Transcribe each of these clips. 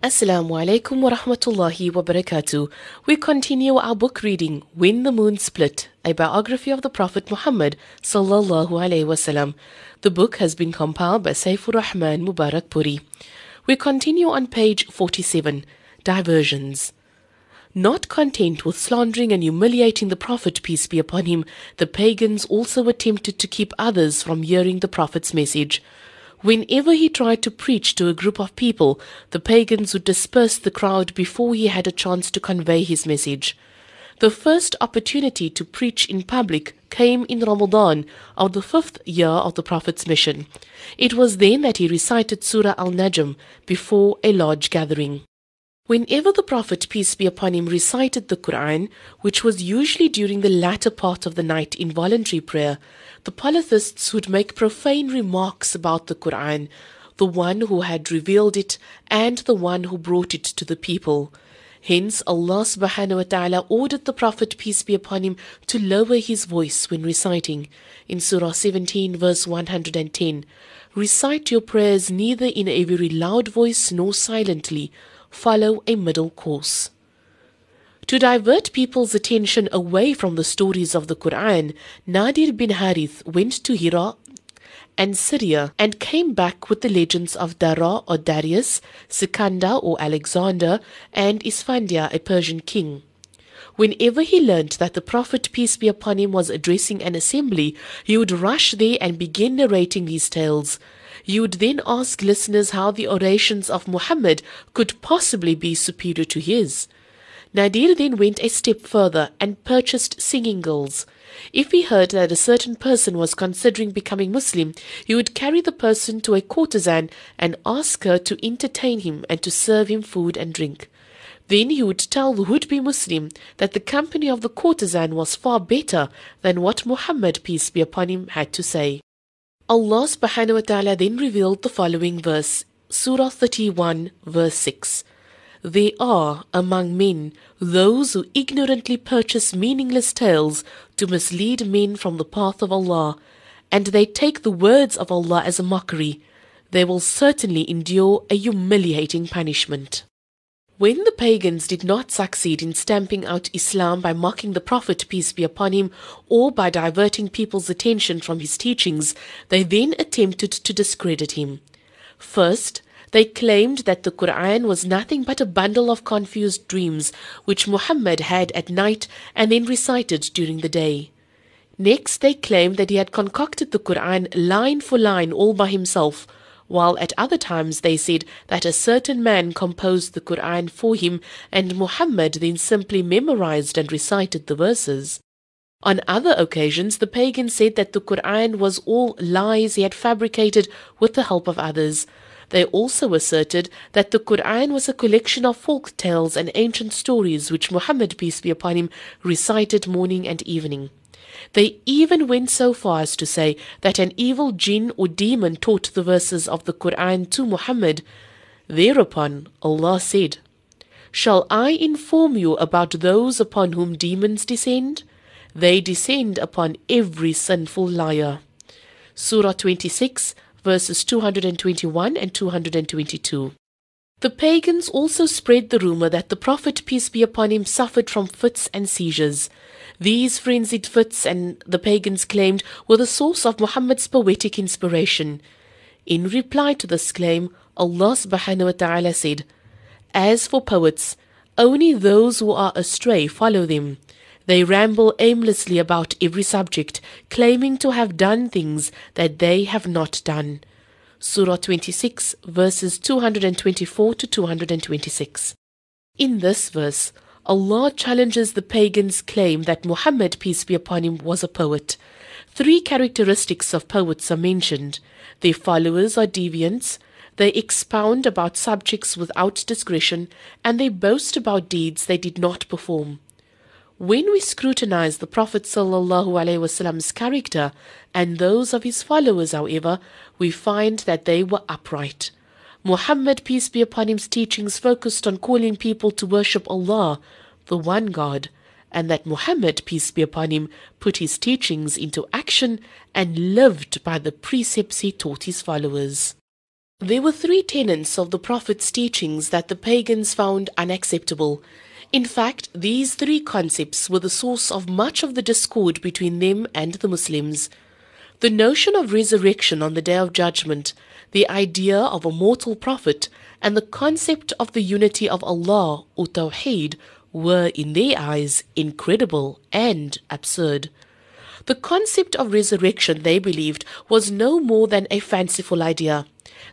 Assalamu alaikum wa rahmatullahi wa barakatuh. We continue our book reading When the Moon Split, a biography of the Prophet Muhammad sallallahu alaihi wasallam. The book has been compiled by Safiur Rahman Mubarakpuri. We continue on page 47, Diversions. Not content with slandering and humiliating the Prophet, peace be upon him, the pagans also attempted to keep others from hearing the Prophet's message. Whenever he tried to preach to a group of people, the pagans would disperse the crowd before he had a chance to convey his message. The first opportunity to preach in public came in Ramadan of the fifth year of the Prophet's mission. It was then that he recited Surah Al Najm before a large gathering. Whenever the Prophet, peace be upon him, recited the Quran, which was usually during the latter part of the night in voluntary prayer, the polytheists would make profane remarks about the Quran, the one who had revealed it and the one who brought it to the people. Hence, Allah subhanahu wa ta'ala ordered the Prophet, peace be upon him, to lower his voice when reciting. In Surah 17, verse 110, Recite your prayers neither in a very loud voice nor silently follow a middle course. To divert people's attention away from the stories of the Quran, Nadir bin Harith went to Hira and Syria and came back with the legends of Dara or Darius, Sikandar or Alexander, and Isfandia, a Persian king. Whenever he learnt that the Prophet, peace be upon him, was addressing an assembly, he would rush there and begin narrating these tales. You would then ask listeners how the orations of Muhammad could possibly be superior to his. Nadir then went a step further and purchased singing girls. If he heard that a certain person was considering becoming Muslim, he would carry the person to a courtesan and ask her to entertain him and to serve him food and drink. Then he would tell the would-be Muslim that the company of the courtesan was far better than what Muhammad, peace be upon him, had to say. Allah subhanahu wa ta'ala then revealed the following verse, Surah 31, verse 6. There are among men those who ignorantly purchase meaningless tales to mislead men from the path of Allah, and they take the words of Allah as a mockery. They will certainly endure a humiliating punishment. When the pagans did not succeed in stamping out Islam by mocking the Prophet, peace be upon him, or by diverting people's attention from his teachings, they then attempted to discredit him. First, they claimed that the Quran was nothing but a bundle of confused dreams which Muhammad had at night and then recited during the day. Next, they claimed that he had concocted the Quran line for line all by himself while at other times they said that a certain man composed the Quran for him and Muhammad then simply memorized and recited the verses. On other occasions, the pagans said that the Quran was all lies he had fabricated with the help of others. They also asserted that the Quran was a collection of folk tales and ancient stories which Muhammad, peace be upon him, recited morning and evening. They even went so far as to say that an evil jinn or demon taught the verses of the Quran to Muhammad. Thereupon Allah said, Shall I inform you about those upon whom demons descend? They descend upon every sinful liar. Surah 26, verses 221 and 222. The pagans also spread the rumor that the Prophet, peace be upon him, suffered from fits and seizures. These frenzied fits, and the pagans claimed, were the source of Muhammad's poetic inspiration. In reply to this claim, Allah subhanahu wa ta'ala said, As for poets, only those who are astray follow them. They ramble aimlessly about every subject, claiming to have done things that they have not done. Surah 26, verses 224 to 226. In this verse, Allah challenges the pagans' claim that Muhammad, peace be upon him, was a poet. Three characteristics of poets are mentioned. Their followers are deviants, they expound about subjects without discretion, and they boast about deeds they did not perform. When we scrutinize the Prophet Wasallam's character and those of his followers, however, we find that they were upright. Muhammad, peace be upon him's teachings focused on calling people to worship Allah, the one God, and that Muhammad, peace be upon him, put his teachings into action and lived by the precepts he taught his followers. There were three tenets of the Prophet's teachings that the pagans found unacceptable. In fact, these three concepts were the source of much of the discord between them and the Muslims. The notion of resurrection on the Day of Judgment, the idea of a mortal prophet, and the concept of the unity of Allah, or Tawheed, were, in their eyes, incredible and absurd. The concept of resurrection, they believed, was no more than a fanciful idea.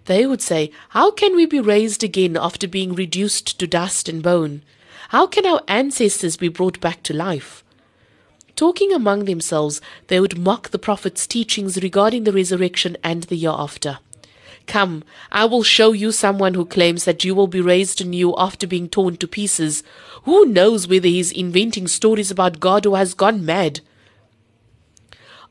They would say, How can we be raised again after being reduced to dust and bone? How can our ancestors be brought back to life? Talking among themselves, they would mock the Prophet's teachings regarding the resurrection and the year after. Come, I will show you someone who claims that you will be raised anew after being torn to pieces. Who knows whether he is inventing stories about God or has gone mad?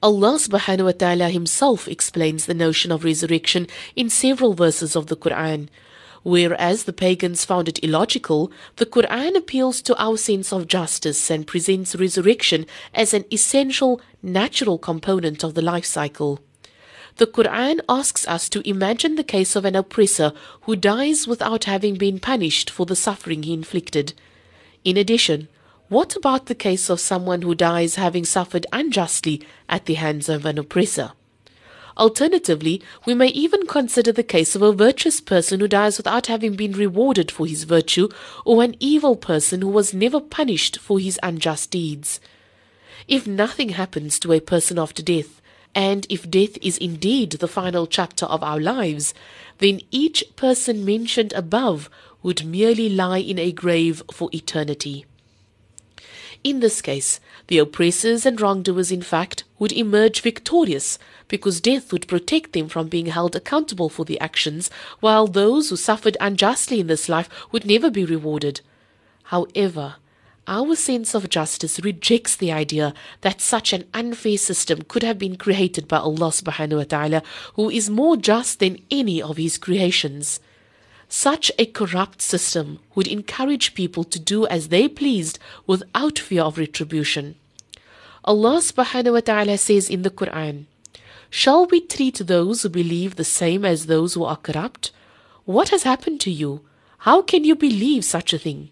Allah subhanahu wa ta'ala himself explains the notion of resurrection in several verses of the Quran. Whereas the pagans found it illogical, the Quran appeals to our sense of justice and presents resurrection as an essential, natural component of the life cycle. The Quran asks us to imagine the case of an oppressor who dies without having been punished for the suffering he inflicted. In addition, what about the case of someone who dies having suffered unjustly at the hands of an oppressor? Alternatively, we may even consider the case of a virtuous person who dies without having been rewarded for his virtue, or an evil person who was never punished for his unjust deeds. If nothing happens to a person after death, and if death is indeed the final chapter of our lives, then each person mentioned above would merely lie in a grave for eternity. In this case, the oppressors and wrongdoers, in fact, would emerge victorious because death would protect them from being held accountable for their actions, while those who suffered unjustly in this life would never be rewarded. However, our sense of justice rejects the idea that such an unfair system could have been created by Allah subhanahu wa ta'ala, who is more just than any of his creations. Such a corrupt system would encourage people to do as they pleased without fear of retribution. Allah subhanahu wa ta'ala says in the Quran, Shall we treat those who believe the same as those who are corrupt? What has happened to you? How can you believe such a thing?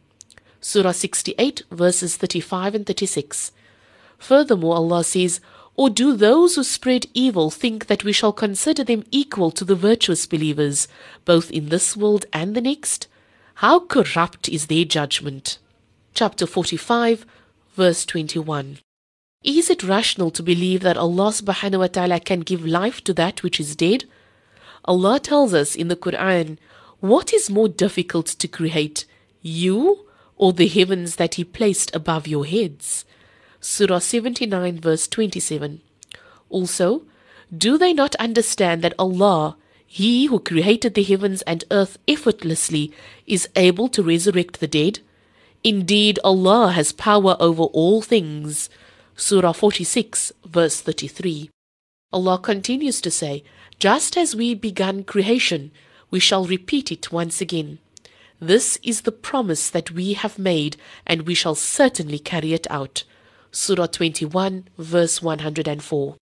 Surah 68, verses 35 and 36. Furthermore, Allah says, or do those who spread evil think that we shall consider them equal to the virtuous believers, both in this world and the next? How corrupt is their judgment? Chapter 45, verse 21. Is it rational to believe that Allah subhanahu wa ta'ala can give life to that which is dead? Allah tells us in the Quran, What is more difficult to create, you or the heavens that He placed above your heads? Surah 79, verse 27. Also, do they not understand that Allah, He who created the heavens and earth effortlessly, is able to resurrect the dead? Indeed, Allah has power over all things. Surah 46, verse 33. Allah continues to say, Just as we began creation, we shall repeat it once again. This is the promise that we have made, and we shall certainly carry it out. Surah 21, verse 104.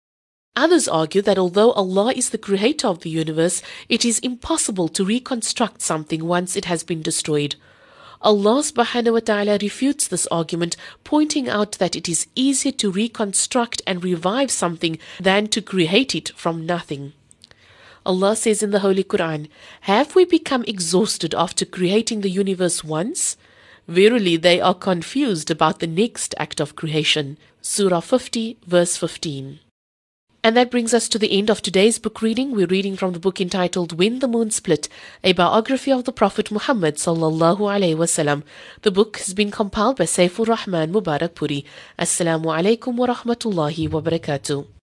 Others argue that although Allah is the creator of the universe, it is impossible to reconstruct something once it has been destroyed. Allah subhanahu wa ta'ala refutes this argument, pointing out that it is easier to reconstruct and revive something than to create it from nothing. Allah says in the Holy Quran, Have we become exhausted after creating the universe once? Verily, they are confused about the next act of creation. Surah 50, verse 15. And that brings us to the end of today's book reading. We're reading from the book entitled When the Moon Split, a biography of the Prophet Muhammad sallallahu wasallam. The book has been compiled by Safiur Rahman Mubarakpuri. Assalamu alaikum wa rahmatullahi wa barakatuh.